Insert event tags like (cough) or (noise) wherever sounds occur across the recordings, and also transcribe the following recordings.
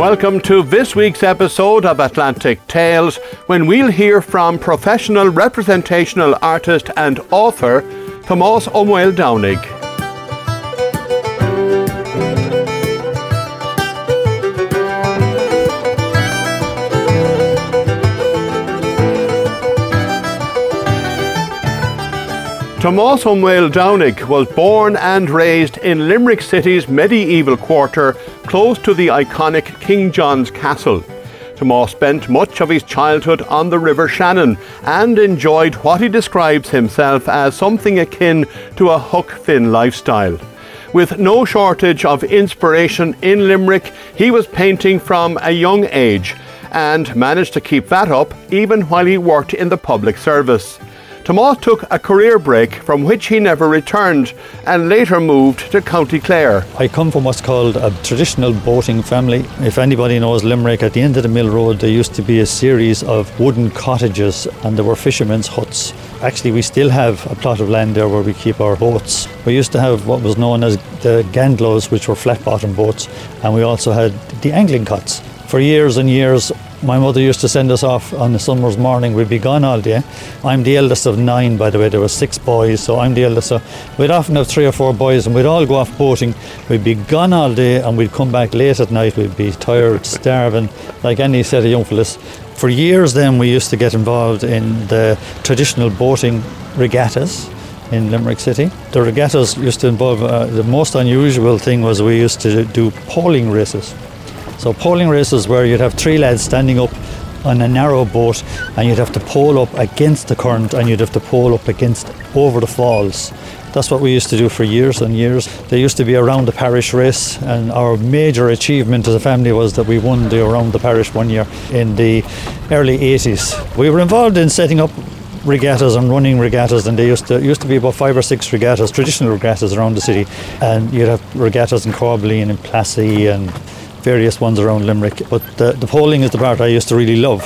Welcome to this week's episode of Atlantic Tales when we'll hear from professional representational artist and author Tomás Ó'Maoldomhnaigh. Tomás Ó'Maoldomhnaigh was born and raised in Limerick City's medieval quarter close to the iconic King John's Castle. Tomás spent much of his childhood on the River Shannon and enjoyed what he describes himself as something akin to a Huck Finn lifestyle. With no shortage of inspiration in Limerick, he was painting from a young age and managed to keep that up even while he worked in the public service. Tomás took a career break from which he never returned and later moved to County Clare. I come from what's called a traditional boating family. If anybody knows Limerick, at the end of the Mill Road, there used to be a series of wooden cottages and there were fishermen's huts. Actually, we still have a plot of land there where we keep our boats. We used to have what was known as the gandelows, which were flat bottom boats, and we also had the angling cots. For years and years, my mother used to send us off on a summer's morning. We'd be gone all day. I'm the eldest of nine, by the way. There were six boys, so I'm the eldest. So we'd often have three or four boys, and we'd all go off boating. We'd be gone all day, and we'd come back late at night. We'd be tired, starving, like any set of young fellas. For years, then we used to get involved in the traditional boating regattas in Limerick City. The regattas used to involve uh, the most unusual thing was we used to do poling races. So poling races where you'd have three lads standing up on a narrow boat and you'd have to pole up against the current and you'd have to pole up against over the falls. That's what we used to do for years and years. There used to be a round the parish race, and our major achievement as a family was that we won the around the parish one year in the early 80s. We were involved in setting up regattas and running regattas, and there used to used to be about five or six regattas, traditional regattas around the city, and you'd have regattas in Corbally and Plassey and various ones around Limerick. But the, the poling is the part I used to really love.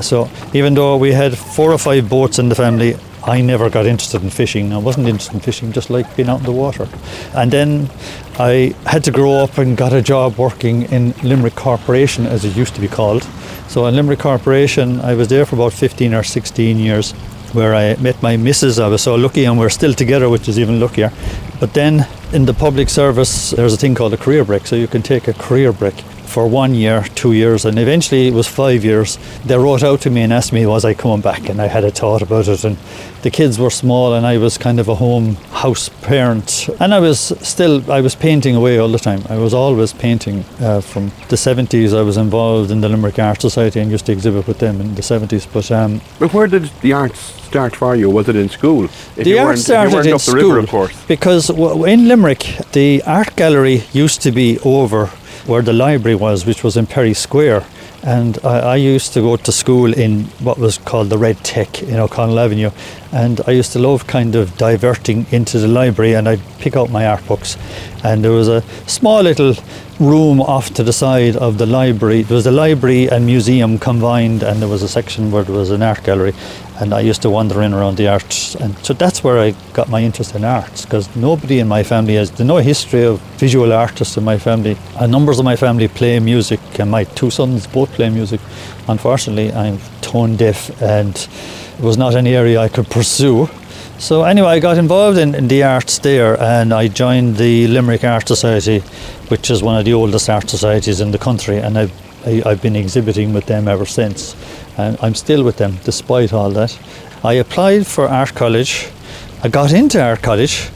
So even though we had four or five boats in the family, I never got interested in fishing. I wasn't interested in fishing, just like being out in the water. And then I had to grow up and got a job working in Limerick Corporation, as it used to be called. So in Limerick Corporation, I was there for about 15 or 16 years, where I met my missus. I was so lucky, and we're still together, which is even luckier. But then in the public service, there's a thing called a career break. So you can take a career break for one year, two years, and eventually it was five years. They wrote out to me and asked me, was I coming back? And I had a thought about it. And the kids were small, and I was kind of a home house parent. And I was still, I was painting away all the time. I was always painting. Uh, from the 70s, I was involved in the Limerick Art Society and used to exhibit with them in the 70s. But, um, but where did the arts start for you? Was it in school? If the art started in school, river, because in Limerick, the art gallery used to be over where the library was, which was in Perry Square. And I, I, used to go to school in what was called the Red Tech in O'Connell Avenue. And I used to love kind of diverting into the library and I'd pick out my art books. And there was a small little room off to the side of the library. There was a library and museum combined, and there was a section where there was an art gallery. And I used to wander in around the arts, and so that's where I got my interest in arts. Because nobody in my family has no history of visual artists in my family. And numbers of my family play music, and my two sons both play music. Unfortunately, I'm tone deaf, and it was not an area I could pursue. So anyway, I got involved in, in, the arts there, and I joined the Limerick Art Society, which is one of the oldest art societies in the country, and I've I, have i have been exhibiting with them ever since, and I'm still with them despite all that. I applied for art college. I got into art college,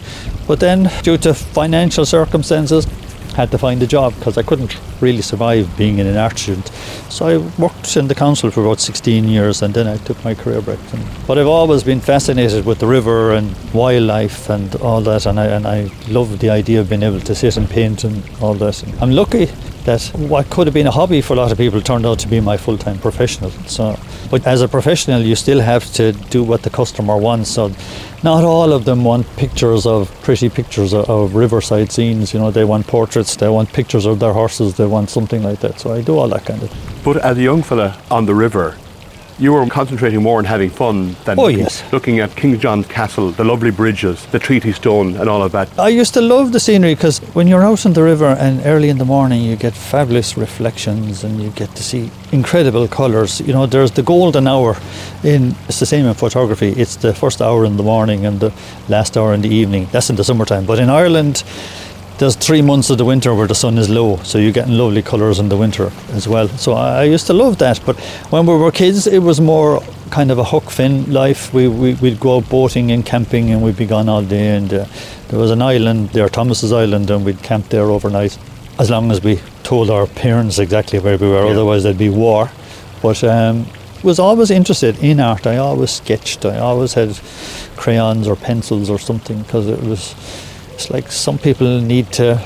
but then due to financial circumstances, had to find a job because I couldn't really survive being in an art student. So I worked in the council for about 16 years and then I took my career break. But I've always been fascinated with the river and wildlife and all that and I, and I love the idea of being able to sit and paint and all that. And I'm lucky that what could have been a hobby for a lot of people turned out to be my full-time professional. So, but as a professional, you still have to do what the customer wants. So, not all of them want pictures of pretty pictures of, of riverside scenes. You know, they want portraits, they want pictures of their horses, they want something like that. So I do all that kind of. But as a young fella on the river, You were concentrating more on having fun than Oh, looking, yes. looking at King John's Castle, the lovely bridges, the Treaty Stone, and all of that. I used to love the scenery because when you're out on the river and early in the morning, you get fabulous reflections and you get to see incredible colours. You know, there's the golden hour in it's the same in photography. It's the first hour in the morning and the last hour in the evening. That's in the summertime. But in Ireland, there's three months of the winter where the sun is low, so you're getting lovely colours in the winter as well. So I, I used to love that. But when we were kids, it was more kind of a Huck Finn life. We, we, we'd go out boating and camping and we'd be gone all day. And uh, there was an island there, Thomas's Island, and we'd camp there overnight as long as we told our parents exactly where we were, Yeah. otherwise there'd be war. But um, was always interested in art. I always sketched. I always had crayons or pencils or something because it was. It's like some people need to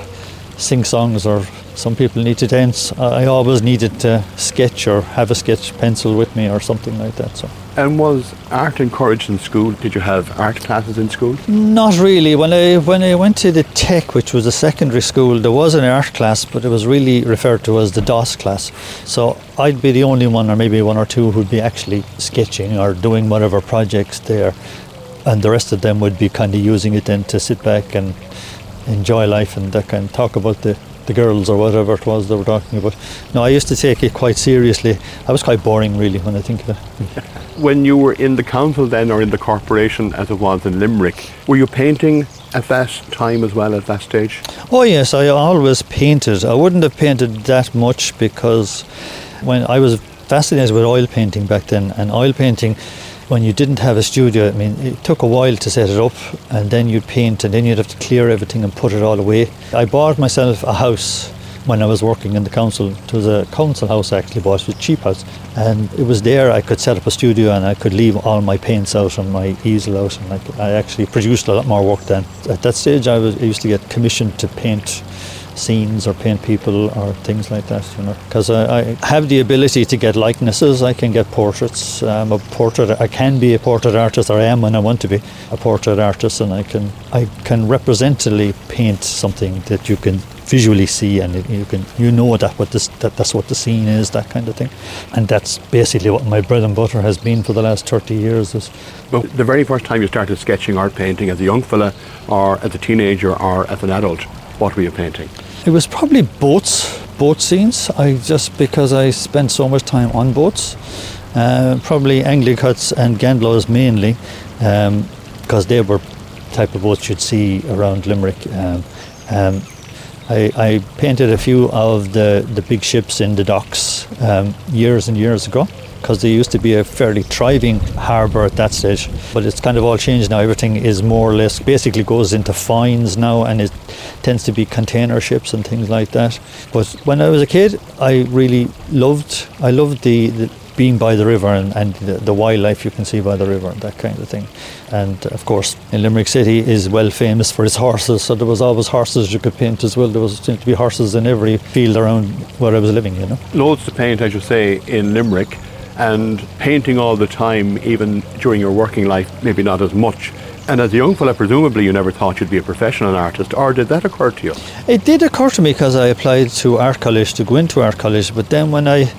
sing songs or some people need to dance. I always needed to sketch or have a sketch pencil with me or something like that. So And was art encouraged in school? Did you have art classes in school? not really. When I when I went to the Tech, which was a secondary school, there was an art class, but it was really referred to as the DOS class. So I'd be the only one, or maybe one or two, who'd be actually sketching or doing whatever projects there, and the rest of them would be kind of using it then to sit back and enjoy life and that kind of talk about the the girls or whatever it was they were talking about. No, I used to take it quite seriously. I was quite boring, really, when I think of it. When you were in the council then, or in the corporation as it was in Limerick, were you painting at that time as well at that stage? Oh yes, I always painted. I wouldn't have painted that much because when I was fascinated with oil painting back then, and oil painting, when you didn't have a studio, I mean, it took a while to set it up, and then you'd paint, and then you'd have to clear everything and put it all away. I bought myself a house when I was working in the council. It was a council house actually, but it was a cheap house, and it was there I could set up a studio and I could leave all my paints out and my easel out, and I, I actually produced a lot more work then. At that stage, I, was, I used to get commissioned to paint scenes or paint people or things like that, you know. Because I, I have the ability to get likenesses. I can get portraits. I'm a portrait. I can be a portrait artist, or I am when I want to be a portrait artist, and I can I can representatively paint something that you can visually see, and you can you know that what this that, that's what the scene is, that kind of thing, and that's basically what my bread and butter has been for the last thirty years. Is Well, the very first time you started sketching art painting as a young fella, or as a teenager, or as an adult, what were you painting? It was probably boats, boat scenes. I just because I spent so much time on boats, uh, probably angling cots and Gandelows mainly, because they were type of boats you'd see around Limerick. Um, um, I, I painted a few of the, the big ships in the docks um, years and years ago because there used to be a fairly thriving harbour at that stage. But it's kind of all changed now. Everything is more or less basically goes into Foynes now and it tends to be container ships and things like that. But when I was a kid, I really loved I loved the, the being by the river and, and the, the wildlife you can see by the river and that kind of thing. And of course, in Limerick City is well famous for its horses, so there was always horses you could paint as well. There was seemed to be horses in every field around where I was living, you know. Loads to paint, as you say, in Limerick, and painting all the time, even during your working life, maybe not as much. And as a young fella, presumably you never thought you'd be a professional artist, or did that occur to you? It did occur to me because I applied to art college to go into art college, but then when I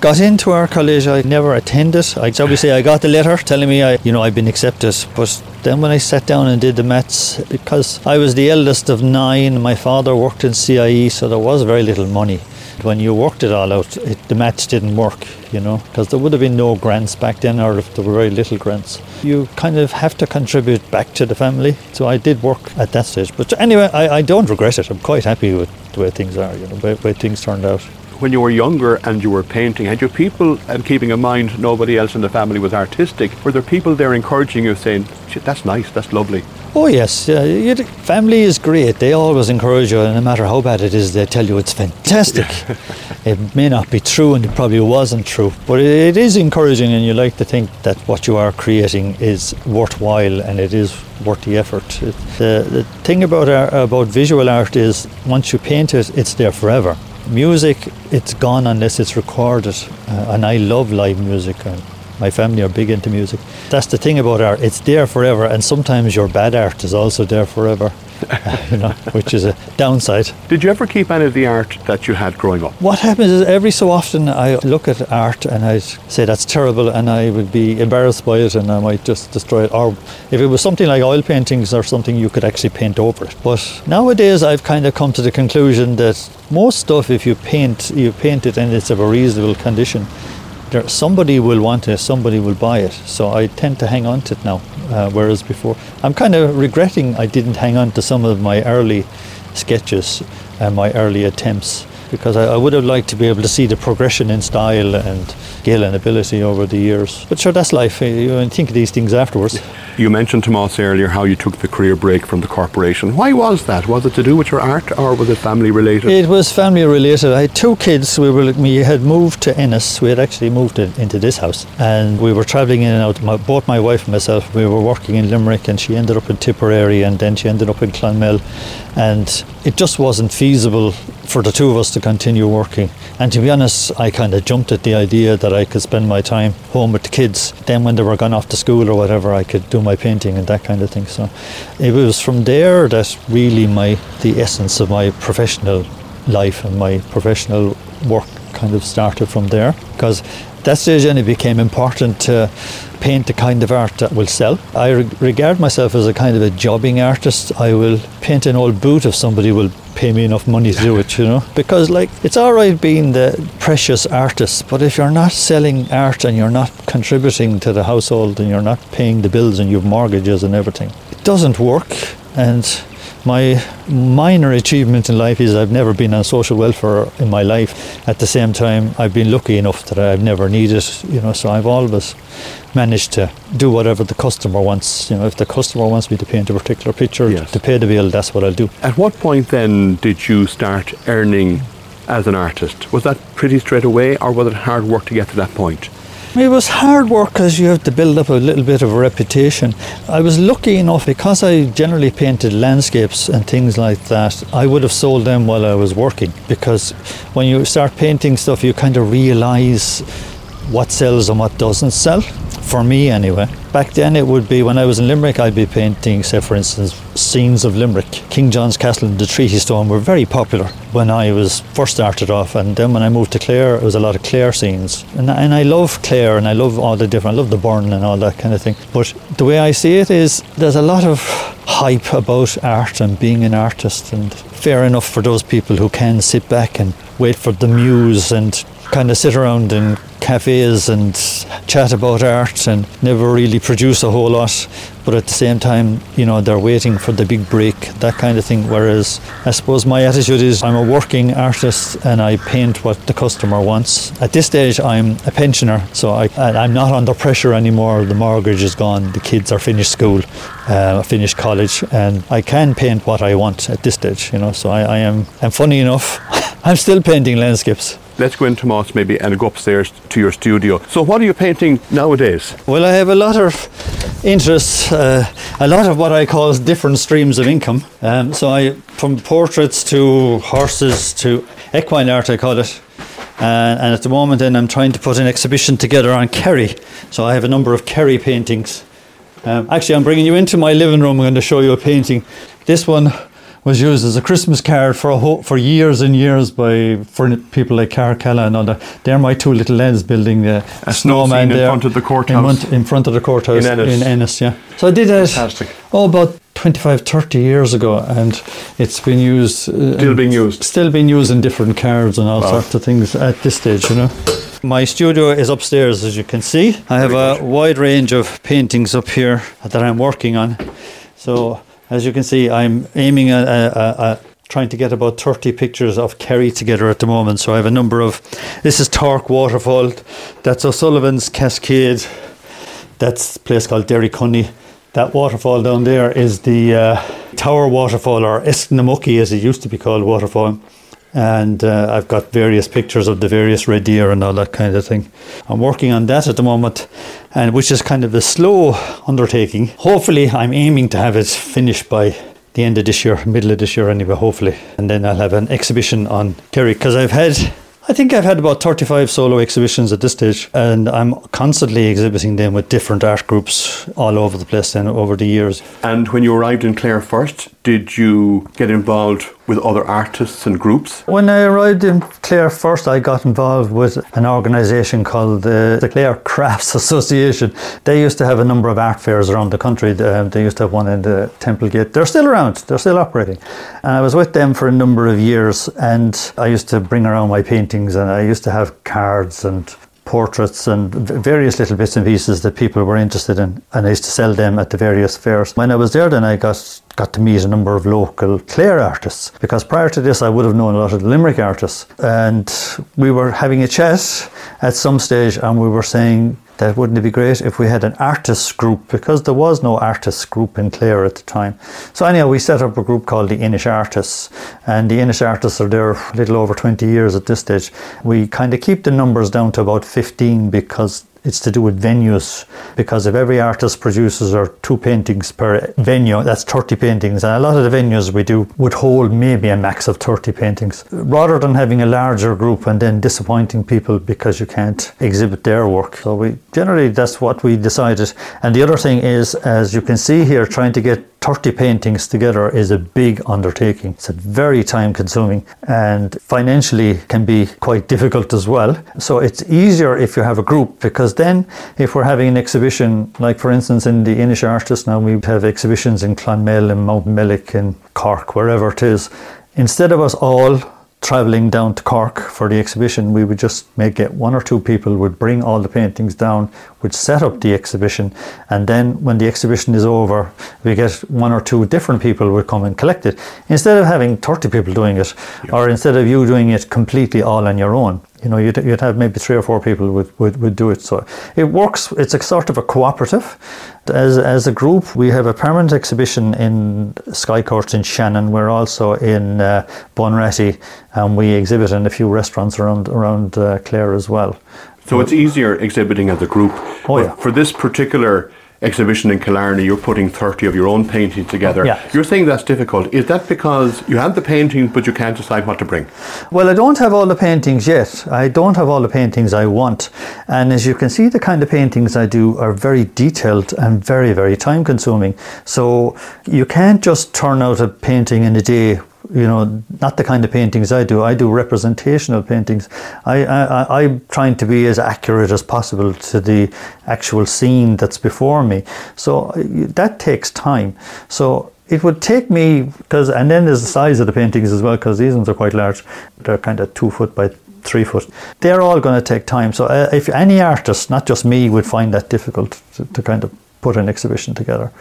got into art college, I never attended. I obviously I got the letter telling me I, you know, I'd been accepted, but then when I sat down and did the maths, because I was the eldest of nine, my father worked in CIE, so there was very little money. When you worked it all out, it, the match didn't work, you know, because there would have been no grants back then, or if there were very little grants. You kind of have to contribute back to the family. So I did work at that stage. But anyway, I, I don't regret it. I'm quite happy with the way things are, you know, the way, things turned out. When you were younger and you were painting, had you people, and keeping in mind nobody else in the family was artistic, were there people there encouraging you, saying, "Shit, that's nice, that's lovely? Oh yes, uh, family is great. They always encourage you, and no matter how bad it is, they tell you it's fantastic. it may not be true, and it probably wasn't true, but it, it is encouraging, and you like to think that what you are creating is worthwhile and it is worth the effort. It, the, the thing about our, about visual art is once you paint it, it's there forever. Music, it's gone unless it's recorded, uh, and I love live music. My family are big into music. That's the thing about art, it's there forever, and sometimes your bad art is also there forever. (laughs) you know, which is a downside. Did you ever keep any of the art that you had growing up? What happens is every so often I look at art and I say that's terrible and I would be embarrassed by it and I might just destroy it. Or if it was something like oil paintings or something, you could actually paint over it. But nowadays I've kind of come to the conclusion that most stuff, if you paint, you paint it and it's of a reasonable condition, there, somebody will want it, somebody will buy it. So I tend to hang on to it now, uh, whereas before I'm kind of regretting I didn't hang on to some of my early sketches and my early attempts because I, I, would have liked to be able to see the progression in style and skill and ability over the years. But sure, that's life. Eh, you think of these things afterwards. You mentioned Tomas earlier how you took the career break from the corporation. Why was that? Was it to do with your art or was it family related? It was family related. I had two kids. We were we had moved to Ennis. We had actually moved into this house and we were travelling in and out. My, both my wife and myself, we were working in Limerick and she ended up in Tipperary and then she ended up in Clonmel and it just wasn't feasible for the two of us continue working. And to be honest, I kind of jumped at the idea that I could spend my time home with the kids. Then, when they were gone off to school or whatever, I could do my painting and that kind of thing. So, it was from there that really my the essence of my professional life and my professional work kind of started from there. Because that stage it became important to paint the kind of art that will sell. I re- regard myself as a kind of a jobbing artist. I will paint an old boot if somebody will pay me enough money to do it, you know. Because like it's all right being the precious artist, but if you're not selling art and you're not contributing to the household and you're not paying the bills and you've mortgages and everything, it doesn't work. And my minor achievement in life is I've never been on social welfare in my life. At the same time, I've been lucky enough that I've never needed, you know, so I've always managed to do whatever the customer wants. You know, if the customer wants me to paint a particular picture yes. to pay the bill, that's what I'll do. At what point then did you start earning as an artist? Was that pretty straight away or was it hard work to get to that point? It was hard work because you have to build up a little bit of a reputation. I was lucky enough because I generally painted landscapes and things like that. I would have sold them while I was working because when you start painting stuff, you kind of realize what sells and what doesn't sell for me anyway. Back then, it would be when I was in Limerick, I'd be painting, say, for instance, scenes of Limerick. King John's Castle and the Treaty Stone were very popular when I was first started off, and then when I moved to Clare, it was a lot of Clare scenes. And, and I love Clare and I love all the different, I love the Burren and all that kind of thing. But the way I see it is there's a lot of hype about art and being an artist, and fair enough for those people who can sit back and wait for the muse and kind of sit around in cafes and chat about art and never really produce a whole lot. But at the same time, you know, they're waiting for the big break, that kind of thing. Whereas I suppose my attitude is I'm a working artist and I paint what the customer wants. At this stage, I'm a pensioner, so I, I'm not under pressure anymore. The mortgage is gone, the kids are finished school, uh, finished college, and I can paint what I want at this stage, you know. So I, I am, and funny enough, (laughs) I'm still painting landscapes let's go into Moss maybe and go upstairs to your studio. So, what are you painting nowadays? Well, I have a lot of interests, uh, a lot of what I call different streams of income. Um, so, I from portraits to horses to equine art, I call it. Uh, and at the moment, then I'm trying to put an exhibition together on Kerry. So I have a number of Kerry paintings. Um, actually, I'm bringing you into my living room. I'm going to show you a painting. This one was used as a Christmas card for ho- for years and years by for people like Carcalla and all that. They're my two little lads building the a snowman there in front of the courthouse. In, in front of the courthouse in Ennis. in Ennis. Yeah. So I did that. Fantastic. Oh, about 25, 30 years ago, and it's been used. Uh, still being used. Still being used in different cards and all wow. sorts of things at this stage, you know. My studio is upstairs, as you can see. I have Very a good. wide range of paintings up here that I'm working on. So as you can see, I'm aiming at, at, trying to get about 30 pictures of Kerry together at the moment. So I have a number of. This is Torc Waterfall. That's O'Sullivan's Cascade. That's a place called Derrycunnihy. That waterfall down there is the uh, Tower Waterfall, or Esnamucky as it used to be called, waterfall and uh, I've got various pictures of the various red deer and all that kind of thing. I'm working on that at the moment, and which is kind of a slow undertaking. Hopefully, I'm aiming to have it finished by the end of this year, middle of this year anyway, hopefully. And then I'll have an exhibition on Kerry because I've had I think I've had about 35 solo exhibitions at this stage, and I'm constantly exhibiting them with different art groups all over the place then over the years. And when you arrived in Clare first, did you get involved with other artists and groups? When I arrived in Clare first, I got involved with an organisation called the, the Clare Crafts (laughs) Association. They used to have a number of art fairs around the country. Um, they used to have one in the Temple Gate. They're still around, they're still operating. And I was with them for a number of years and I used to bring around my paintings and I used to have cards and portraits and various little bits and pieces that people were interested in, and I used to sell them at the various fairs. When I was there, then I got got to meet a number of local Clare artists because prior to this, I would have known a lot of the Limerick artists, and we were having a chat at some stage, and we were saying that wouldn't it be great if we had an artists group because there was no artists group in Clare at the time. So anyhow, we set up a group called the Inish Artists, and the Inish Artists are there a little over 20 years at this stage. We kind of keep the numbers down to about 15 because it's to do with venues because if every artist produces or two paintings per venue, that's 30 paintings. And a lot of the venues we do would hold maybe a max of 30 paintings. Rather than having a larger group and then disappointing people because you can't exhibit their work. So we generally that's what we decided. And the other thing is, as you can see here, trying to get 30 paintings together is a big undertaking. It's very time consuming and financially can be quite difficult as well. So it's easier if you have a group because then if we're having an exhibition, like for instance in the Inish Artists now we have exhibitions in Clonmel and Mountmellick and Cork, wherever it is, instead of us all traveling down to Cork for the exhibition, we would just make it one or two people would bring all the paintings down, would set up the exhibition, and then when the exhibition is over, we get one or two different people would come and collect it. Instead of having 30 people doing it, yeah. or instead of you doing it completely all on your own, you know, you'd, you'd have maybe three or four people would, would, would do it. So it works, it's a sort of a cooperative. As, as a group, we have a permanent exhibition in Sky Court in Shannon. We're also in uh, and we exhibit in a few restaurants around, around uh, Clare as well. So it's easier exhibiting as a group. Oh, yeah. For this particular exhibition in Killarney, you're putting 30 of your own paintings together. Yeah. You're saying that's difficult. Is that because you have the paintings but you can't decide what to bring? Well, I don't have all the paintings yet. I don't have all the paintings I want. And as you can see, the kind of paintings I do are very detailed and very, very time consuming. So you can't just turn out a painting in a day you know, not the kind of paintings I do. I do representational paintings. I, I, I'm trying to be as accurate as possible to the actual scene that's before me. So uh, that takes time. So it would take me because, and then there's the size of the paintings as well, because these ones are quite large. They're kind of two foot by three foot. They're all going to take time. So uh, if any artist, not just me, would find that difficult to, to kind of put an exhibition together.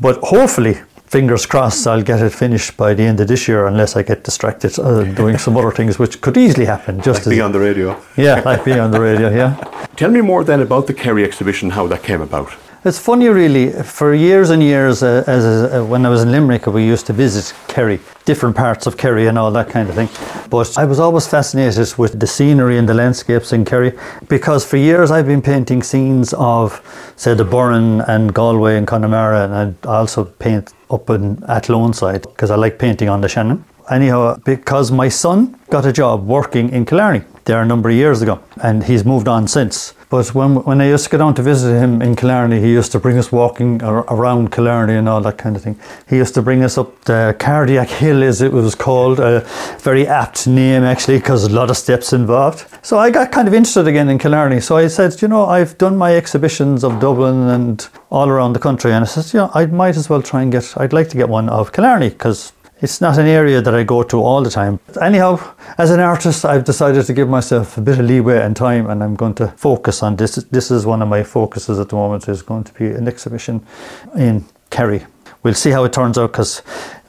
But hopefully, fingers crossed I'll get it finished by the end of this year unless I get distracted uh, doing some other things which could easily happen just like be on the radio. Yeah like being on the radio yeah. (laughs) Tell me more then about the Kerry exhibition how that came about it's funny, really. For years and years, uh, as uh, when I was in Limerick, we used to visit Kerry, different parts of Kerry, and all that kind of thing. But I was always fascinated with the scenery and the landscapes in Kerry because for years I've been painting scenes of, say, the Burren and Galway and Connemara, and I also paint up in Athlone because I like painting on the Shannon. Anyhow, because my son got a job working in Killarney there a number of years ago, and he's moved on since. But when, when I used to go down to visit him in Killarney, he used to bring us walking around Killarney and all that kind of thing. He used to bring us up the Cardiac Hill, as it was called, a very apt name actually, because a lot of steps involved. So I got kind of interested again in Killarney. So I said, you know, I've done my exhibitions of Dublin and all around the country, and I said, you know, I might as well try and get, I'd like to get one of Killarney because it's not an area that I go to all the time. Anyhow, as an artist, I've decided to give myself a bit of leeway and time, and I'm going to focus on this. This is one of my focuses at the moment. Is going to be an exhibition in Kerry. We'll see how it turns out because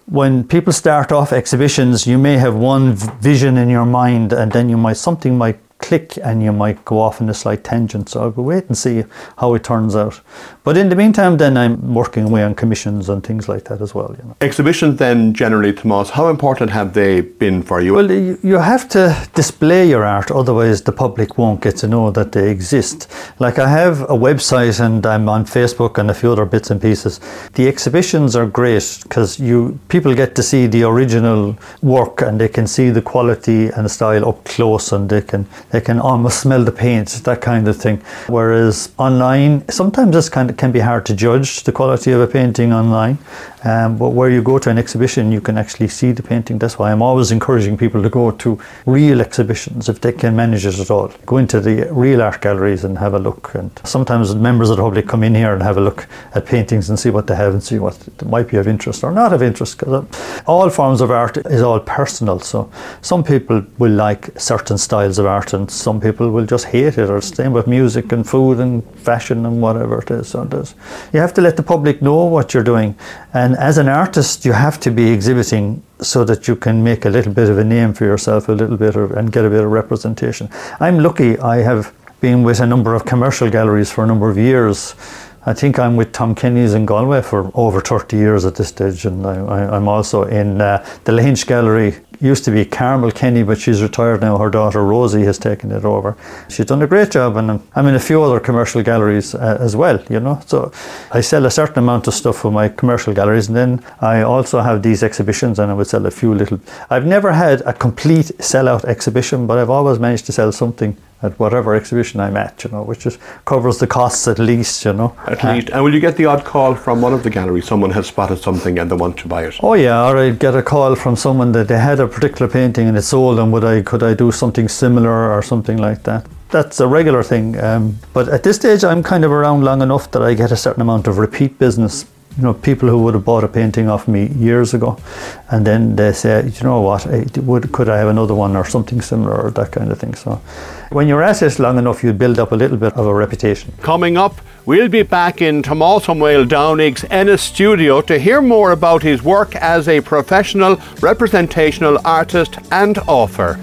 when people start off exhibitions, you may have one vision in your mind, and then you might something might click and you might go off in a slight tangent. So I'll wait and see how it turns out. But in the meantime, then I'm working away on commissions and things like that as well. You know. Exhibitions, then generally, Tomas, how important have they been for you? Well, you have to display your art, otherwise the public won't get to know that they exist. Like I have a website and I'm on Facebook and a few other bits and pieces. The exhibitions are great because you people get to see the original work and they can see the quality and the style up close and they can they can almost smell the paint, that kind of thing. Whereas online, sometimes this kind of can be hard to judge the quality of a painting online. Um, but where you go to an exhibition, you can actually see the painting. That's why I'm always encouraging people to go to real exhibitions if they can manage it at all. Go into the real art galleries and have a look. And sometimes members of the public come in here and have a look at paintings and see what they have and see what might be of interest or not of interest. Because all forms of art is all personal. So some people will like certain styles of art and some people will just hate it. Or same with music and food and fashion and whatever it is. So it is. You have to let the public know what you're doing. And as an artist, you have to be exhibiting so that you can make a little bit of a name for yourself, a little bit of, and get a bit of representation. I'm lucky. I have been with a number of commercial galleries for a number of years. I think I'm with Tom Kenny's in Galway for over 30 years at this stage, and I, am also in uh, the Lahinch Gallery. Used to be Carmel Kenny, but she's retired now. Her daughter Rosie has taken it over. She's done a great job, and I'm in a few other commercial galleries uh, as well. You know, so I sell a certain amount of stuff for my commercial galleries, and then I also have these exhibitions, and I would sell a few little. I've never had a complete sellout exhibition, but I've always managed to sell something at whatever exhibition I'm at, you know, which just covers the costs at least, you know. At least. And will you get the odd call from one of the galleries? Someone has spotted something and they want to buy it. Oh yeah, or I'd get a call from someone that they had a particular painting and it sold, and would I could I do something similar or something like that? That's a regular thing. Um, but at this stage, I'm kind of around long enough that I get a certain amount of repeat business you know, people who would have bought a painting off me years ago, and then they say, you know what, would, could I have another one or something similar or that kind of thing. So, when you're at it long enough, you build up a little bit of a reputation. Coming up, we'll be back in Maol Downing's Ennis studio to hear more about his work as a professional representational artist and author.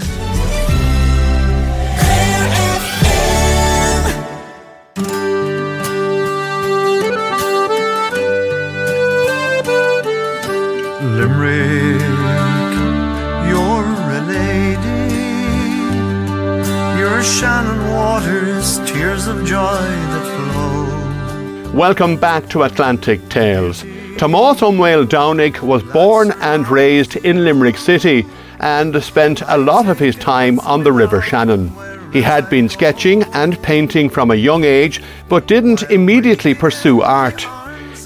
Of joy that flow. Welcome back to Atlantic Tales. Tomás Ó Maoldomhnaigh was born and raised in Limerick City and spent a lot of his time on the River Shannon. He had been sketching and painting from a young age, but didn't immediately pursue art.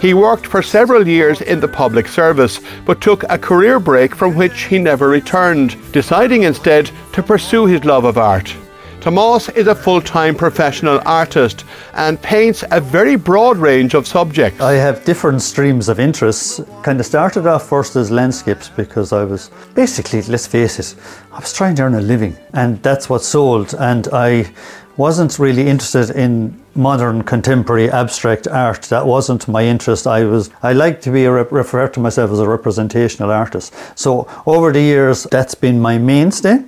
He worked for several years in the public service, but took a career break from which he never returned, deciding instead to pursue his love of art. Tomás is a full time professional artist and paints a very broad range of subjects. I have different streams of interests. Kind of started off first as landscapes because I was basically, let's face it, I was trying to earn a living and that's what sold. And I wasn't really interested in modern contemporary abstract art that wasn't my interest i was i like to be rep- refer to myself as a representational artist so over the years that's been my mainstay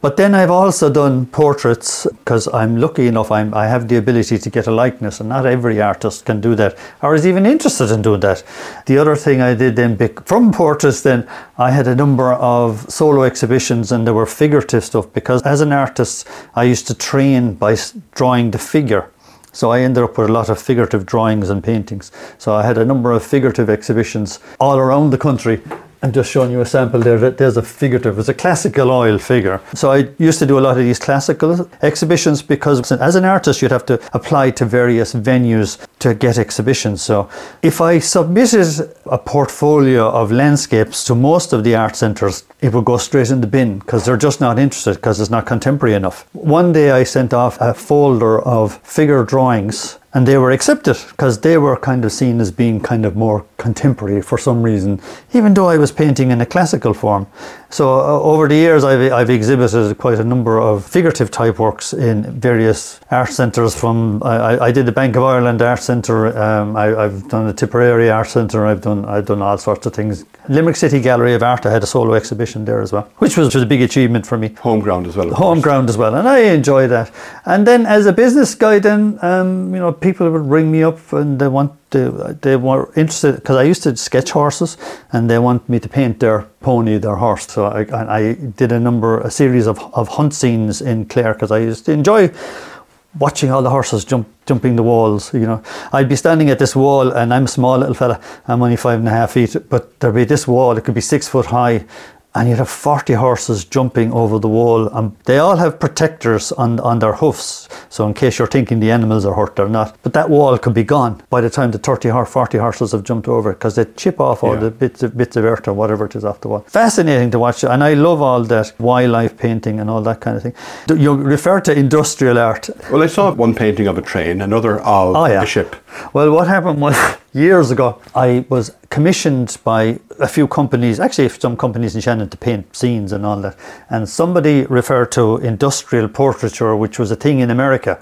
but then I've also done portraits because I'm lucky enough, I'm, I have the ability to get a likeness, and not every artist can do that or is even interested in doing that. The other thing I did then, from portraits, then I had a number of solo exhibitions and there were figurative stuff because as an artist, I used to train by drawing the figure. So I ended up with a lot of figurative drawings and paintings. So I had a number of figurative exhibitions all around the country I'm just showing you a sample there. There's a figurative, it's a classical oil figure. So I used to do a lot of these classical exhibitions because as an artist, you'd have to apply to various venues to get exhibitions. So if I submitted a portfolio of landscapes to most of the art centres, it would go straight in the bin because they're just not interested because it's not contemporary enough. One day I sent off a folder of figure drawings and they were accepted because they were kind of seen as being kind of more contemporary for some reason, even though I was painting in a classical form. So uh, over the years, I've, I've exhibited quite a number of figurative type works in various art centres. From I, I did the Bank of Ireland Art Centre, um, I, have done the Tipperary Art Centre, I've done I've done all sorts of things. Limerick City Gallery of Art, I had a solo exhibition there as well, which was, a big achievement for me. Home ground as well. Home ground as well, and I enjoy that. And then as a business guy, then um, you know people would ring me up and they want they, they were interested because I used to sketch horses and they want me to paint their pony, their horse. So I, I did a number, a series of, of hunt scenes in Clare because I used to enjoy watching all the horses jump, jumping the walls. You know, I'd be standing at this wall and I'm a small little fella. I'm only five and a half feet, but there'd be this wall. It could be six foot high and you'd have 40 horses jumping over the wall. And they all have protectors on, on their hoofs. So, in case you're thinking the animals are hurt, they're not. But that wall could be gone by the time the 30 or 40 horses have jumped over because they chip off all Yeah. the bits of, bits of earth or whatever it is off the wall. Fascinating to watch. And I love all that wildlife painting and all that kind of thing. You refer to industrial art. Well, I saw one painting of a train, another of Oh, yeah. a ship. Well, what happened was (laughs) years ago, I was commissioned by a few companies, actually some companies in Shannon, to paint scenes and all that. And somebody referred to industrial portraiture, which was a thing in America,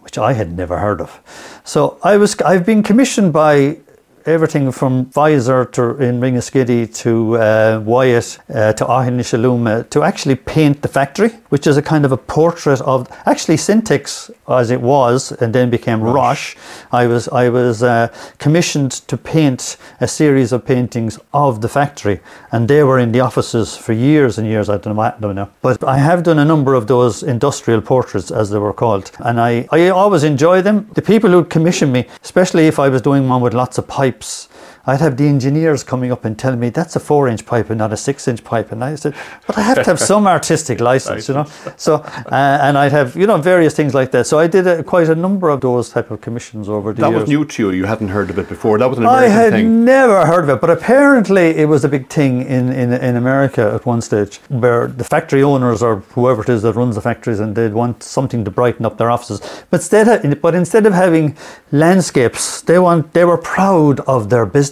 which I had never heard of. So I was, I've been commissioned by everything from Pfizer to in Ringaskiddy to uh, Wyeth uh, to Ahinishaluma to actually paint the factory, which is a kind of a portrait of actually Syntex as it was and then became Roche. I was I was uh, commissioned to paint a series of paintings of the factory, and they were in the offices for years and years. I don't know, I don't know, but I have done a number of those industrial portraits, as they were called, and I I always enjoy them. The people who commission me, especially if I was doing one with lots of pipes. I'd have the engineers coming up and telling me that's a four inch pipe and not a six inch pipe. And I said, but I have to have some artistic (laughs) license, you know. (laughs) So, uh, and I'd have, you know, various things like that. So I did a, quite a number of those type of commissions over the That years. That was new to you. You hadn't heard of it before. That was an I had thing. never heard of it, but apparently it was a big thing in, in, in America at one stage where the factory owners or whoever it is that runs the factories and they'd want something to brighten up their offices. But instead of, but instead of having landscapes, they want they were proud of their business.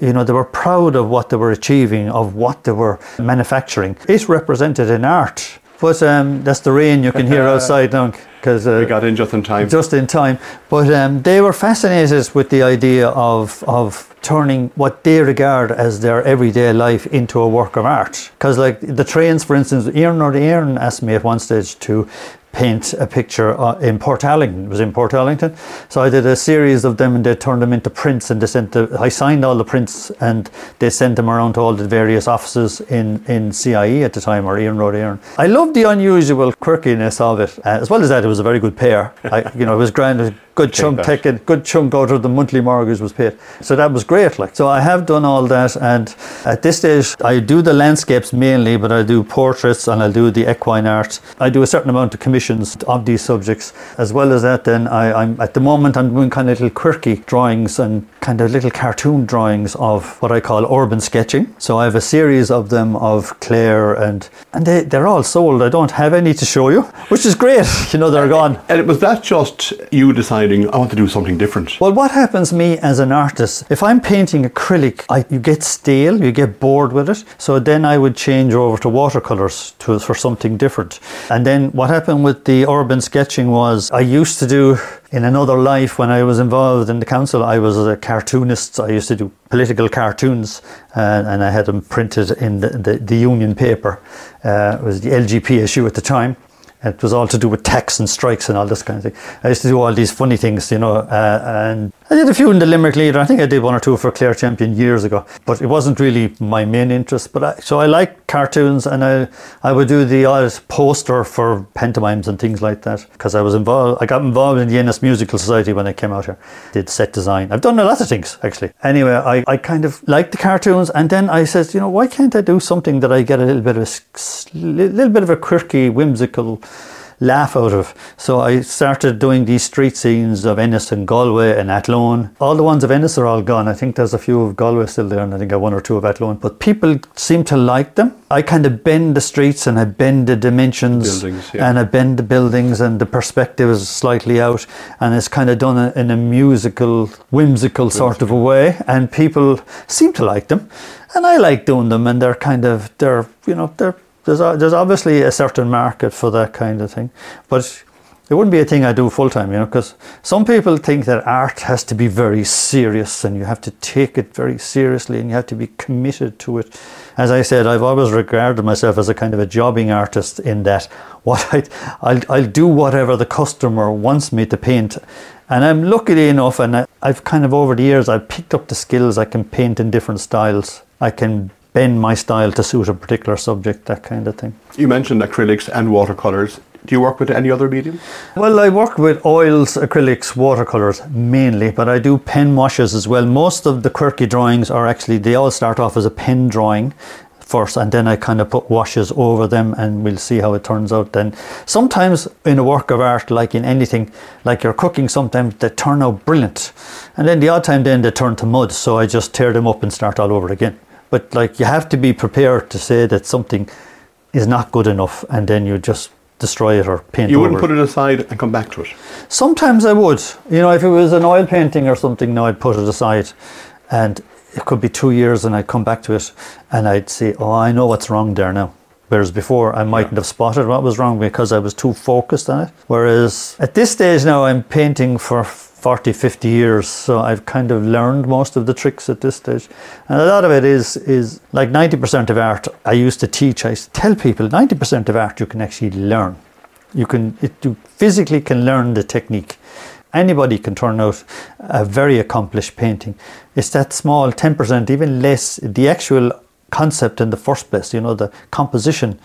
You know, they were proud of what they were achieving, of what they were manufacturing. It's represented in art. But um, that's the rain you can hear (laughs) outside now because uh, We got in just in time. just in time. But um, they were fascinated with the idea of of turning what they regard as their everyday life into a work of art. Because, like the trains, for instance, Iarnród Éireann asked me at one stage to paint a picture uh, in Portarlington. It was in Portarlington. So I did a series of them and they turned them into prints and they sent the, I signed all the prints and they sent them around to all the various offices in, in CIE at the time or Iarnród Éireann. I loved the unusual quirkiness of it. Uh, as well as that, it was a very good pair. I, you know, it was grand, a good chunk that. taken, good chunk out of the monthly mortgage was paid. So that was great. Like, so I have done all that and at this stage I do the landscapes mainly, but I do portraits and I do the equine art. I do a certain amount of commissions of these subjects. As well as that, then I, I'm at the moment I'm doing kind of little quirky drawings and kind of little cartoon drawings of what I call urban sketching. So I have a series of them of Clare and and they, they're all sold. I don't have any to show you, which is great. (laughs) You know, they're gone. And it was that just you deciding, I want to do something different? Well, what happens me as an artist, if I'm painting acrylic, I, you get stale, you get bored with it. So then I would change over to watercolors to, for something different. And then what happened the urban sketching was I used to do in another life when I was involved in the council, I was a cartoonist. I used to do political cartoons uh, and I had them printed in the, the, the union paper. Uh, it was the LGPSU at the time. It was all to do with tax and strikes and all this kind of thing. I used to do all these funny things, you know, uh, and I did a few in the Limerick Leader. I think I did one or two for Clare Champion years ago, but it wasn't really my main interest. But I, so I like cartoons, and I I would do the odd poster for pantomimes and things like that because I was involved. I got involved in the Ennis Musical Society when I came out here. Did set design. I've done a lot of things actually. Anyway, I, I kind of liked the cartoons, and then I said, you know, why can't I do something that I get a little bit of a little bit of a quirky, whimsical laugh out of. So I started doing these street scenes of Ennis and Galway and Athlone. All the ones of Ennis are all gone. I think there's a few of Galway still there, and I think I have one or two of Athlone. But people seem to like them. I kind of bend the streets and I bend the dimensions Buildings, yeah. and I bend the buildings and the perspective is slightly out and it's kind of done in a musical, whimsical sort of a way and people seem to like them and I like doing them and they're kind of, they're, you know, they're, there's, a- there's obviously a certain market for that kind of thing but it wouldn't be a thing I do full time, you know, because some people think that art has to be very serious and you have to take it very seriously and you have to be committed to it. As I said, I've always regarded myself as a kind of a jobbing artist in that what (laughs) I, I'll, I'll do whatever the customer wants me to paint. And I'm lucky enough, and I, I've kind of over the years, I've picked up the skills. I can paint in different styles. I can bend my style to suit a particular subject, that kind of thing. You mentioned acrylics and watercolors. Do you work with any other medium? Well, I work with oils, acrylics, watercolors mainly, but I do pen washes as well. Most of the quirky drawings are actually, they all start off as a pen drawing first and then I kind of put washes over them and we'll see how it turns out then. Sometimes in a work of art, like in anything, like you're cooking, sometimes they turn out brilliant. And then the odd time then they turn to mud, so I just tear them up and start all over again. But like you have to be prepared to say that something is not good enough and then you just destroy it or paint it. You wouldn't put it aside and come back to it. Sometimes I would. You know, if it was an oil painting or something, now I'd put it aside. And it could be two years and I'd come back to it and I'd say, oh, I know what's wrong there now. Whereas before, I mightn't have spotted what was wrong because I was too focused on it. Whereas at this stage now, I'm painting for 40, 50 years. So I've kind of learned most of the tricks at this stage. And a lot of it is, is like 90% of art I used to teach. I used to tell people 90% of art you can actually learn. You can, it, you physically can learn the technique. Anybody can turn out a very accomplished painting. It's that small 10%, even less, the actual concept in the first place, you know, the composition.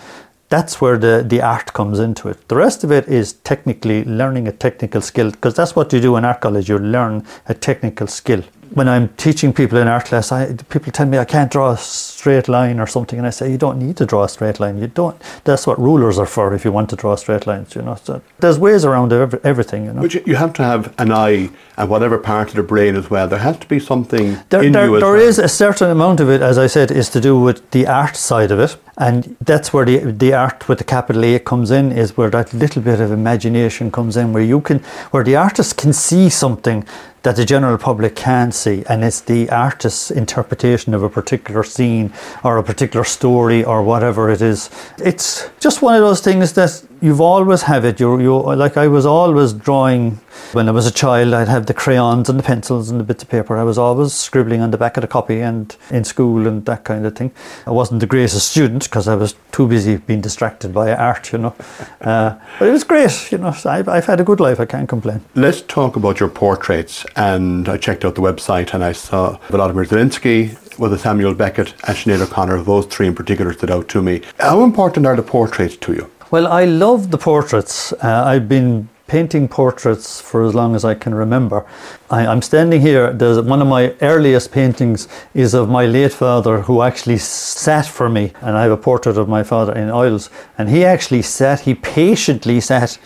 That's where the, the art comes into it. The rest of it is technically learning a technical skill, because that's what you do in art college, you learn a technical skill. When I'm teaching people in art class, I, people tell me I can't draw a straight line or something, and I say you don't need to draw a straight line. You don't. That's what rulers are for. If you want to draw straight lines, you know. So there's ways around ev- everything, you know. But you, you have to have an eye and whatever part of the brain as well. There has to be something There, in there, you as there well. is a certain amount of it, as I said, is to do with the art side of it, and that's where the the art with the capital A comes in. Is where that little bit of imagination comes in, where you can, where the artist can see something that the general public can't see, and it's the artist's interpretation of a particular scene or a particular story or whatever it is. It's just one of those things that you've always have it. You you like I was always drawing when I was a child. I'd have the crayons and the pencils and the bits of paper. I was always scribbling on the back of the copy and in school and that kind of thing. I wasn't the greatest student because I was too busy being distracted by art, you know. Uh, but it was great, you know. I've, I've had a good life. I can't complain. Let's talk about your portraits. And I checked out the website and I saw Volodymyr Zelensky, with Samuel Beckett, and Sinead O'Connor. Those three in particular stood out to me. How important are the portraits to you? Well, I love the portraits. Uh, I've been painting portraits for as long as I can remember. I, I'm standing here. There's one of my earliest paintings is of my late father, who actually sat for me, and I have a portrait of my father in oils. And he actually sat. He patiently sat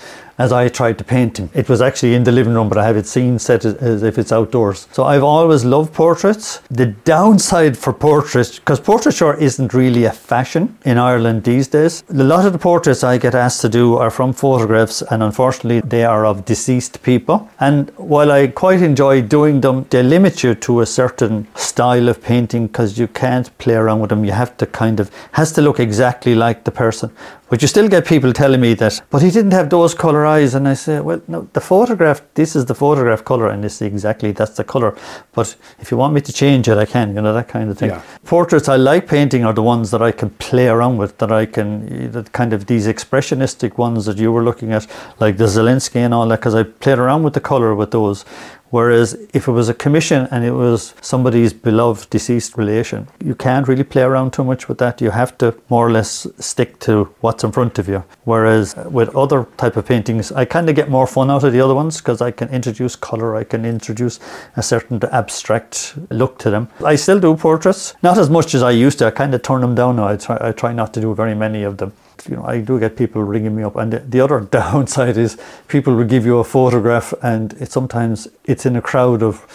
as I tried to paint him. It was actually in the living room, but I have it seen set as- if it's outdoors. So I've always loved portraits. The downside for portraits, because portraiture isn't really a fashion in Ireland these days, a lot of the portraits I get asked to do are from photographs, and unfortunately, they are of deceased people. And while I quite enjoy doing them, they limit you to a certain style of painting because you can't play around with them. You have to kind of, has to look exactly like the person. But you still get people telling me that, but he didn't have those colour eyes. And I say, well, no, the photograph, this is the photograph colour, and this is exactly, that's the colour. But if you want me to change it, I can, you know, that kind of thing. Yeah. Portraits I like painting are the ones that I can play around with, that I can, that kind of these expressionistic ones that you were looking at, like the Zelensky and all that, because I played around with the colour with those. Whereas if it was a commission and it was somebody's beloved deceased relation, you can't really play around too much with that. You have to more or less stick to what's in front of you. Whereas with other type of paintings, I kind of get more fun out of the other ones because I can introduce color, I can introduce a certain abstract look to them. I still do portraits, not as much as I used to. I kind of turn them down now. I try, I try not to do very many of them you know, I do get people ringing me up, and the, the other (laughs) downside is people will give you a photograph, and it, sometimes it's in a crowd of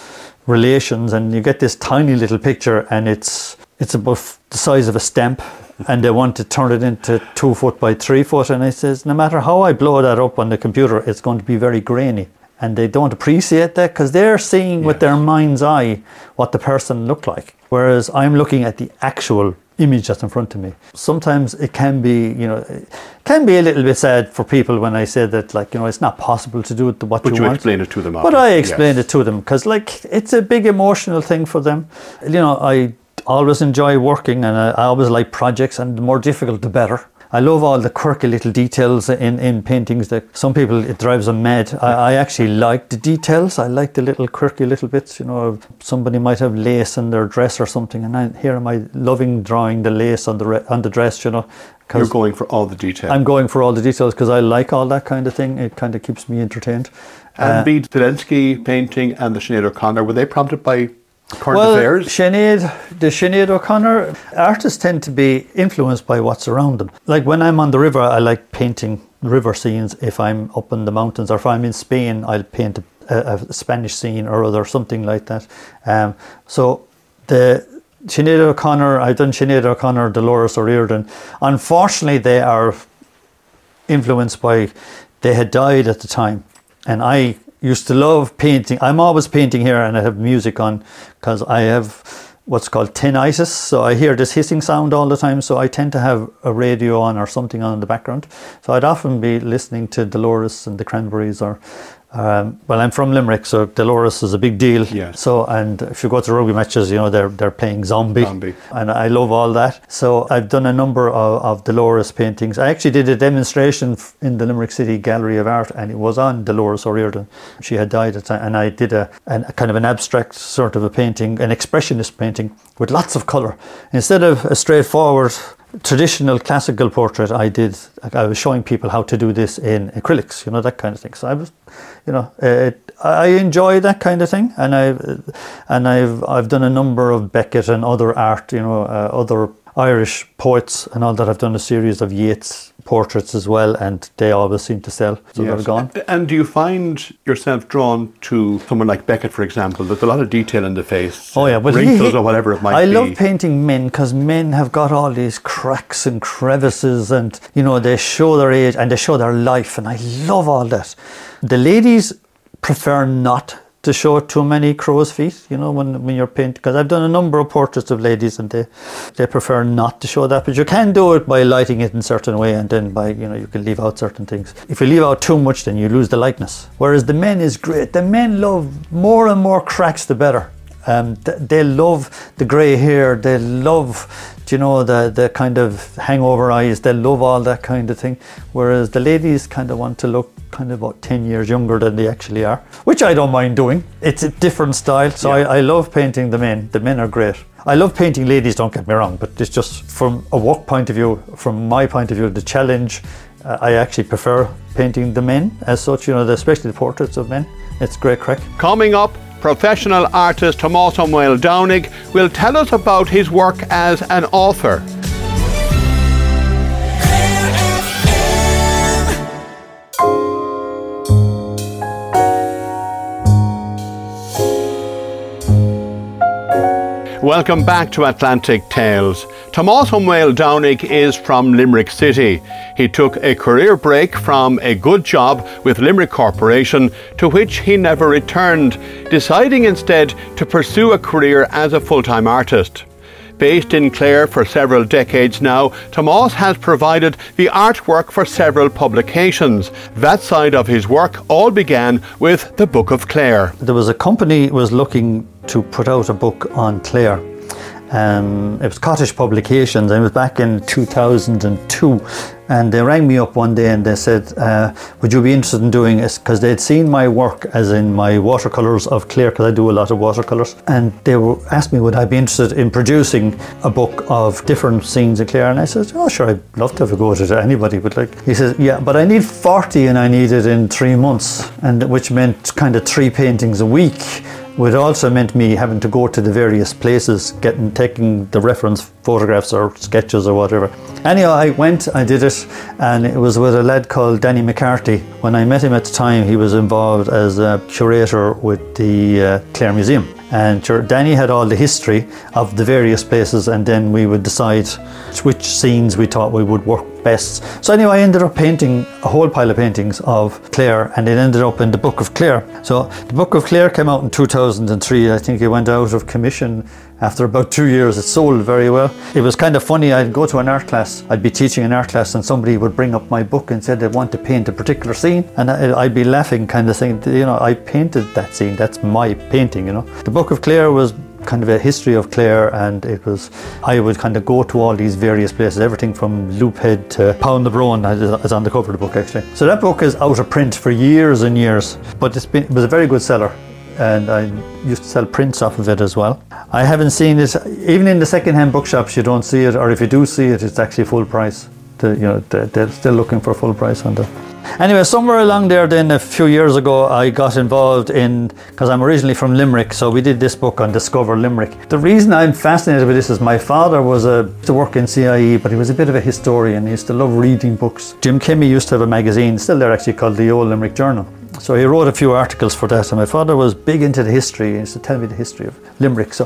relations, and you get this tiny little picture, and it's it's about the size of a stamp, (laughs) and they want to turn it into two foot by three foot, and I says, no matter how I blow that up on the computer, it's going to be very grainy. And they don't appreciate that because they're seeing with their mind's eye what the person looked like. Whereas I'm looking at the actual image that's in front of me. Sometimes it can be, you know, it can be a little bit sad for people when I say that, like, you know, it's not possible to do it what you But you, you explain it to them. But I explain yes. it to them because, like, it's a big emotional thing for them. You know, I always enjoy working and I, I always like projects, and the more difficult, the better. I love all the quirky little details in, in paintings that some people it drives them mad. I, I actually like the details. I like the little quirky little bits. You know, somebody might have lace in their dress or something, and I, here am I loving drawing the lace on the re- on the dress. You know, You're going for all the details. I'm going for all the details because I like all that kind of thing. It kind of keeps me entertained. and uh, the Zelensky painting and the Sinead O'Connor, were they prompted by Current well, affairs? Sinead, the Sinead O'Connor, artists tend to be influenced by what's around them. Like when I'm on the river, I like painting river scenes. If I'm up in the mountains or if I'm in Spain, I'll paint a, a Spanish scene or other, something like that. Um, so the Sinead O'Connor, I've done Sinead O'Connor, Dolores O'Riordan. Unfortunately, they are influenced by, they had died at the time. And I used to love painting. I'm always painting here and I have music on because I have what's called tinnitus. So I hear this hissing sound all the time. So I tend to have a radio on or something on in the background. So I'd often be listening to Dolores and the Cranberries or um, well, I'm from Limerick, so Dolores is a big deal. Yes. So, and if you go to rugby matches, you know they're they're playing zombie, Zombie. and I love all that. So I've done a number of, of Dolores paintings. I actually did a demonstration in the Limerick City Gallery of Art, and it was on Dolores O'Riordan. She had died at and I did a, an, a kind of an abstract sort of a painting, an expressionist painting with lots of colour instead of a straightforward traditional classical portrait I did I was showing people how to do this in acrylics you know that kind of thing so I was you know it, I enjoy that kind of thing and I've and I've I've done a number of Beckett and other art you know uh, other Irish poets and all that I've done a series of Yeats portraits as well and they always seem to sell so Yes. they're gone And do you find yourself drawn to someone like Beckett, for example? There's a lot of detail in the face. Oh yeah, well, wrinkles he- or whatever it might I be. love painting men because men have got all these cracks and crevices, and you know they show their age and they show their life, and I love all that. The ladies prefer not to show too many crow's feet, you know, when, when you're painting. Because I've done a number of portraits of ladies, and they they prefer not to show that. But you can do it by lighting it in certain way, and then by you know you can leave out certain things. If you leave out too much, then you lose the likeness. Whereas the men is great. The men love more and more cracks, the better. Um, th- they love the grey hair. They love, do you know, the the kind of hangover eyes. They love all that kind of thing. Whereas the ladies kind of want to look kind of about ten years younger than they actually are, which I don't mind doing. It's a different style. So I, I love painting the men. The men are great. I love painting ladies. Don't get me wrong, but it's just from a work point of view, from my point of view, the challenge. Uh, I actually prefer painting the men as such. You know, especially the portraits of men. It's great crack. Coming up, professional artist Tomas Ó Maoldomhnaigh will tell us about his work as an author. Welcome back to Atlantic Tales. Tomas Ó Maoldomhnaigh is from Limerick City. He took a career break from a good job with Limerick Corporation, to which he never returned, deciding instead to pursue a career as a full time artist. Based in Clare for several decades now, Tomas has provided the artwork for several publications. That side of his work all began with the Book of Clare. there was a company was looking to put out a book on Clare. Um, it was Cottage Publications, and it was back in 2002. And they rang me up one day and they said, uh, "Would you be interested in doing this?" Because they'd seen my work, as in my watercolors of Clare, because I do a lot of watercolors. And they were asked me, "Would I be interested in producing a book of different scenes in Clare?" And I said, "Oh, sure, I'd love to have a go at it. Anybody would like." He says, "Yeah, but I need 40, and I need it in three months, and which meant kind of three paintings a week." Would also meant me having to go to the various places, getting taking the reference photographs or sketches or whatever. Anyhow, I went, I did it, and it was with a lad called Danny McCarthy. When I met him at the time, he was involved as a curator with the uh, Clare Museum. And sure, Danny had all the history of the various places, and then we would decide which scenes we thought we would work best. So anyway, I ended up painting a whole pile of paintings of Clare, and it ended up in the Book of Clare. So the Book of Clare came out in 2003. I think it went out of commission after about two years. It sold very well. It was kind of funny. I'd go to an art class. I'd be teaching an art class, and somebody would bring up my book and said they want to paint a particular scene, and I'd be laughing, kind of saying, you know, I painted that scene. That's my painting. You know, the Book of Clare was kind of a history of Clare, and it was I would kind of go to all these various places, everything from Loophead to Poulnabrone, as on the cover of the book actually. So that book is out of print for years and years, but it's been it was a very good seller. And I used to sell prints off of it as well. I haven't seen it, even in the second-hand bookshops, you don't see it, or if you do see it, it's actually full price. the, you know, they- they're still looking for full price on them. Anyway, somewhere along there, then a few years ago, I got involved in because I'm originally from Limerick, so we did this book on Discover Limerick. The reason I'm fascinated with this is my father was uh, a to work in CIE, but he was a bit of a historian. He used to love reading books. Jim Kemmy used to have a magazine, still there actually, called the Old Limerick Journal. So he wrote a few articles for that, and my father was big into the history. He used to tell me the history of Limerick. So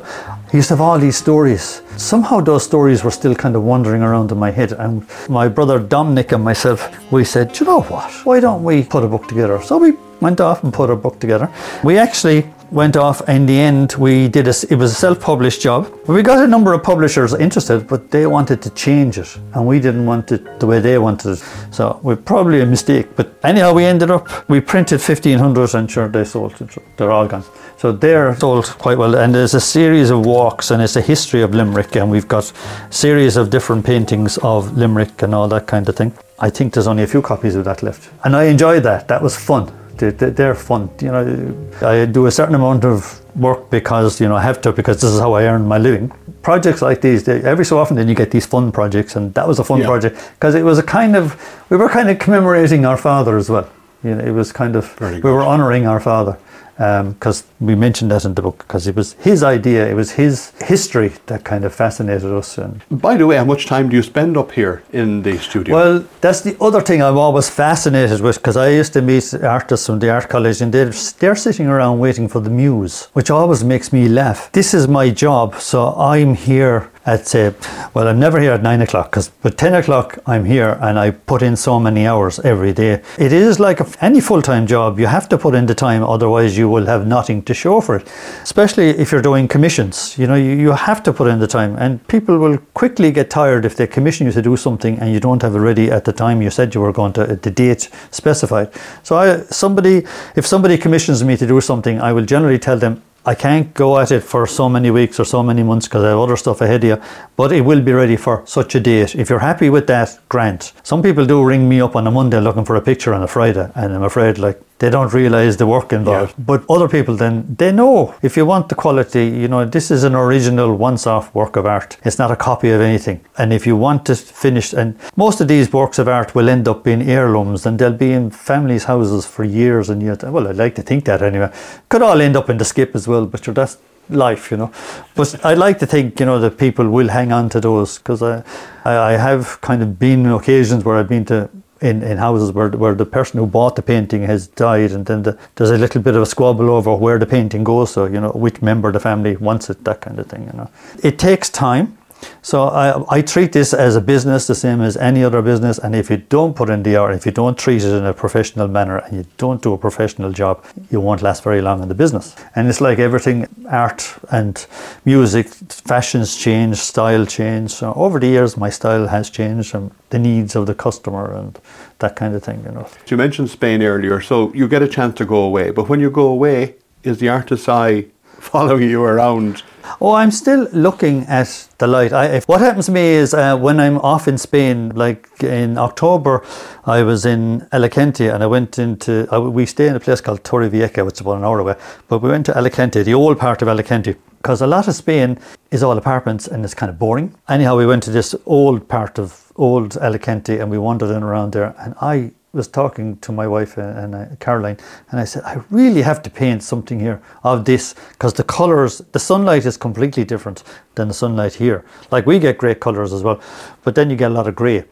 he used to have all these stories. Somehow those stories were still kind of wandering around in my head. And my brother Dominic and myself, we said, "Do you know what? Why don't we put a book together? So we went off and put a book together. We actually went off in the end we did a, it was a self-published job. We got a number of publishers interested but they wanted to change it and we didn't want it the way they wanted it. So we're probably a mistake but anyhow we ended up we printed 1500 and sure they sold they're all gone. So they're sold quite well and there's a series of walks and it's a history of limerick and we've got series of different paintings of limerick and all that kind of thing. I think there's only a few copies of that left and i enjoyed that that was fun they're fun. You know, I do a certain amount of work because you know I have to because this is how I earn my living. Projects like these, they, every so often, then you get these fun projects, and that was a fun Yeah. project because it was a kind of we were kind of commemorating our father as well. You know, it was kind of Very we good. were honouring our father Um, because we mentioned that in the book because it was his idea, it was his history that kind of fascinated us and By the way, how much time do you spend up here in the studio? well, that's the other thing I'm always fascinated with because I used to meet artists from the art college and they're, they're sitting around waiting for the muse, which always makes me laugh. This is my job, so I'm here at say, well, I'm never here at nine o'clock because at 10 o'clock I'm here and I put in so many hours every day. It is like any full time job, you have to put in the time, otherwise, you will have nothing to show for it. Especially if you're doing commissions, you know, you, you have to put in the time, and people will quickly get tired if they commission you to do something and you don't have it ready at the time you said you were going to, at the date specified. So, I, somebody, if somebody commissions me to do something, I will generally tell them, I can't go at it for so many weeks or so many months because I have other stuff ahead of you, but it will be ready for such a date. If you're happy with that, grant. Some people do ring me up on a Monday looking for a picture on a Friday, and I'm afraid like they don't realize the work involved. But other people then they know if you want the quality, you know, this is an original once-off work of art. It's not a copy of anything. And if you want to finish, and most of these works of art will end up being heirlooms, and they'll be in families' houses for years and years. Well, I'd like to think that anyway. Could all end up in the skip as well, but sure, that's life, you know. But I like to think, you know, that people will hang on to those because I, I, I have kind of been in occasions where I've been to in, in houses where, where the person who bought the painting has died and then the, there's a little bit of a squabble over where the painting goes. So you know which member of the family wants it that kind of thing you know. It takes time so I, I treat this as a business the same as any other business and if you don't put in the hour if you don't treat it in a professional manner and you don't do a professional job you won't last very long in the business and it's like everything art and music fashions change style change so over the years my style has changed and the needs of the customer and that kind of thing you know you mentioned Spain earlier, so you get a chance to go away. But when you go away, is the artist's eye (laughs) following you around? Oh, I'm still looking at the light. I, if, what happens to me is uh, when I'm off in Spain, like in October, I was in Alicante and I went into, uh, we stay in a place called Torrevieja, which is about an hour away, but we went to Alicante, the old part of Alicante, because a lot of Spain is all apartments and it's kind of boring. Anyhow, we went to this old part of old Alicante and we wandered in around there and I was talking to my wife and uh, Caroline, and I said, I really have to paint something here of this because the colors, the sunlight is completely different than the sunlight here. Like we get great colors as well, but then you get a lot of grey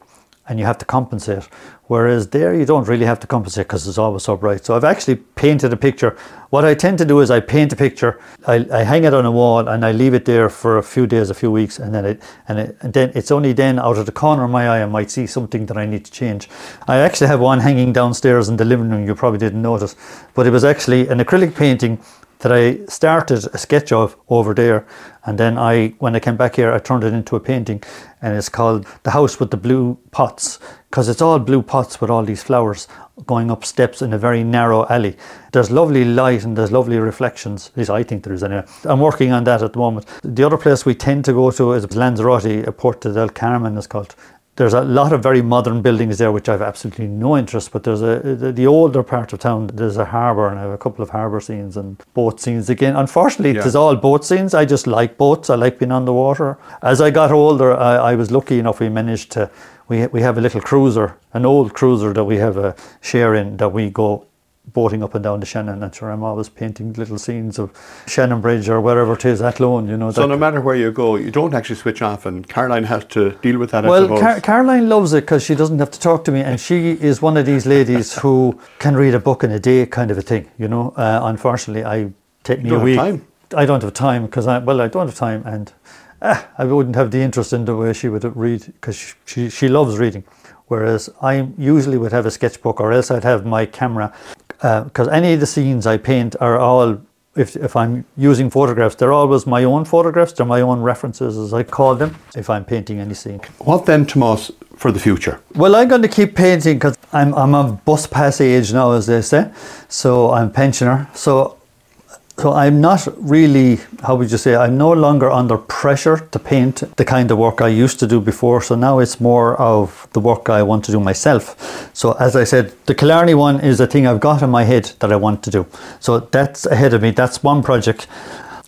and you have to compensate. Whereas there, you don't really have to compensate because it's always so bright. So I've actually painted a picture. What I tend to do is I paint a picture, I, I hang it on a wall, and I leave it there for a few days, a few weeks, and then it, and, it, and then it's only then out of the corner of my eye I might see something that I need to change. I actually have one hanging downstairs in the living room. You probably didn't notice, but it was actually an acrylic painting that I started a sketch of over there, and then I, when I came back here, I turned it into a painting, and it's called "The House with the Blue Pots" because it's all blue pots with all these flowers going up steps in a very narrow alley. There's lovely light and there's lovely reflections. At least I think there is anyway. I'm working on that at the moment. The other place we tend to go to is Lanzarote, a Porta del Carmen is called. There's a lot of very modern buildings there, which I've absolutely no interest. But there's a the, the older part of town. There's a harbour, and I have a couple of harbour scenes and boat scenes again. Unfortunately, Yeah. it's all boat scenes. I just like boats. I like being on the water. As I got older, I, I was lucky enough. We managed to. we we have a little cruiser, an old cruiser that we have a share in that we go boating up and down the Shannon. And sure, I'm always painting little scenes of Shannon Bridge or wherever it is, Athlone. You know. So no matter where you go, you don't actually switch off, and Caroline has to deal with that. Well. Car- Caroline loves it because she doesn't have to talk to me, and she is one of these ladies who can read a book in a day, kind of a thing. You know, uh, unfortunately, I take me a week. time. I don't have time because I well, I don't have time, and uh, I wouldn't have the interest in the way she would read because she, she she loves reading. Whereas I usually would have a sketchbook, or else I'd have my camera, Uh, because any of the scenes I paint are all. If, if I'm using photographs, they're always my own photographs. They're my own references, as I call them. If I'm painting any scene, what then, Tomas, for the future? well, I'm going to keep painting because I'm, I'm of bus pass age now, as they say. So I'm pensioner. So so I'm not really, how would you say, I'm no longer under pressure to paint the kind of work I used to do before. So now it's more of the work I want to do myself. So as I said, the Killarney one is a thing I've got in my head that I want to do. So that's ahead of me. That's one project.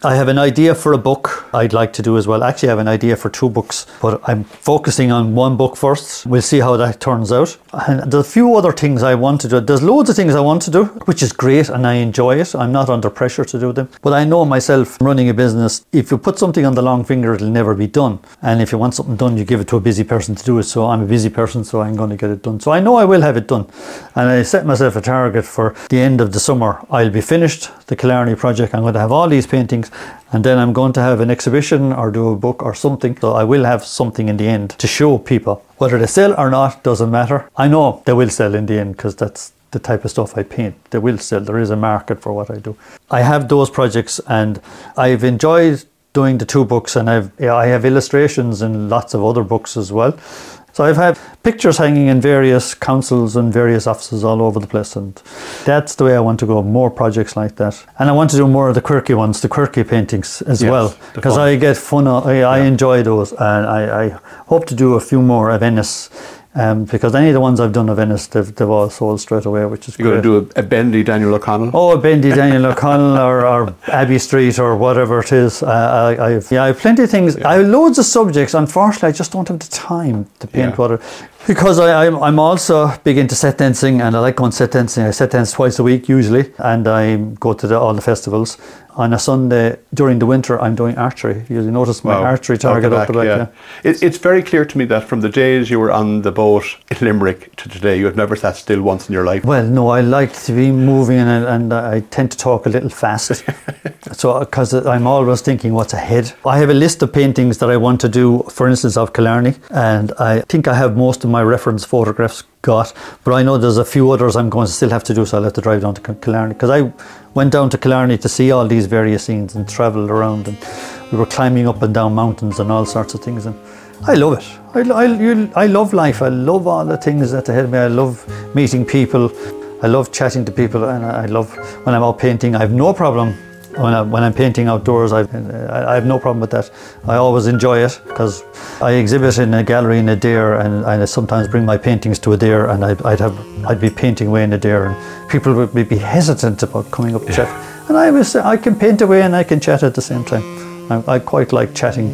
I have an idea for a book I'd like to do as well. Actually, I have an idea for two books, but I'm focusing on one book first. We'll see how that turns out. And there's a few other things I want to do. There's loads of things I want to do, which is great and I enjoy it. I'm not under pressure to do them. But I know myself running a business, if you put something on the long finger, it'll never be done. And if you want something done, you give it to a busy person to do it. So I'm a busy person, so I'm going to get it done. So I know I will have it done. And I set myself a target for the end of the summer. I'll be finished the Killarney project. I'm going to have all these paintings and then I'm going to have an exhibition or do a book or something. So I will have something in the end to show people. Whether they sell or not doesn't matter. I know they will sell in the end because that's the type of stuff I paint. They will sell. There is a market for what I do. I have those projects and I've enjoyed doing the two books and I've I have illustrations in lots of other books as well. So I've had pictures hanging in various councils and various offices all over the place, and that's the way I want to go. More projects like that, and I want to do more of the quirky ones, the quirky paintings as Yes, well, because. I get fun. I, I enjoy those, and I, I hope to do a few more of Venice. Um, because any of the ones I've done of Venice, they've, they've all sold straight away, which is You're great. going to do a, a bendy Daniel O'Connell. Oh, Bendy (laughs) Daniel O'Connell or, or Abbey Street or whatever it is. Uh, I, I've, yeah, I have plenty of things. I have loads of subjects. Unfortunately, I just don't have the time to paint Yeah. water. Because I, I'm, I'm also big into set dancing and I like going set dancing. I set dance twice a week usually and I go to the, all the festivals. On a Sunday during the winter, I'm doing archery. You notice my Wow. archery target up the back. yeah. It, it's very clear to me that from the days you were on the boat in Limerick to today, you have never sat still once in your life. Well, no, I like to be moving and, and I tend to talk a little fast. (laughs) so, because I'm always thinking what's ahead. I have a list of paintings that I want to do, for instance, of Killarney, and I think I have most of my reference photographs got, but I know there's a few others I'm going to still have to do, so I'll have to drive down to Killarney. Because I went down to Killarney to see all these various scenes and travelled around, and we were climbing up and down mountains and all sorts of things. And I love it. I, I, I love life. I love all the things that ahead of me. I love meeting people. I love chatting to people, and I love when I'm out painting. I have no problem when, I, when I'm painting outdoors. I, I have no problem with that. I always enjoy it because I exhibit in a gallery in Adare, and I sometimes bring my paintings to Adare, and I'd, I'd have I'd be painting away in Adare, and people would be- hesitant about coming up to chat. And I was I can paint away and I can chat at the same time. I, I quite like chatting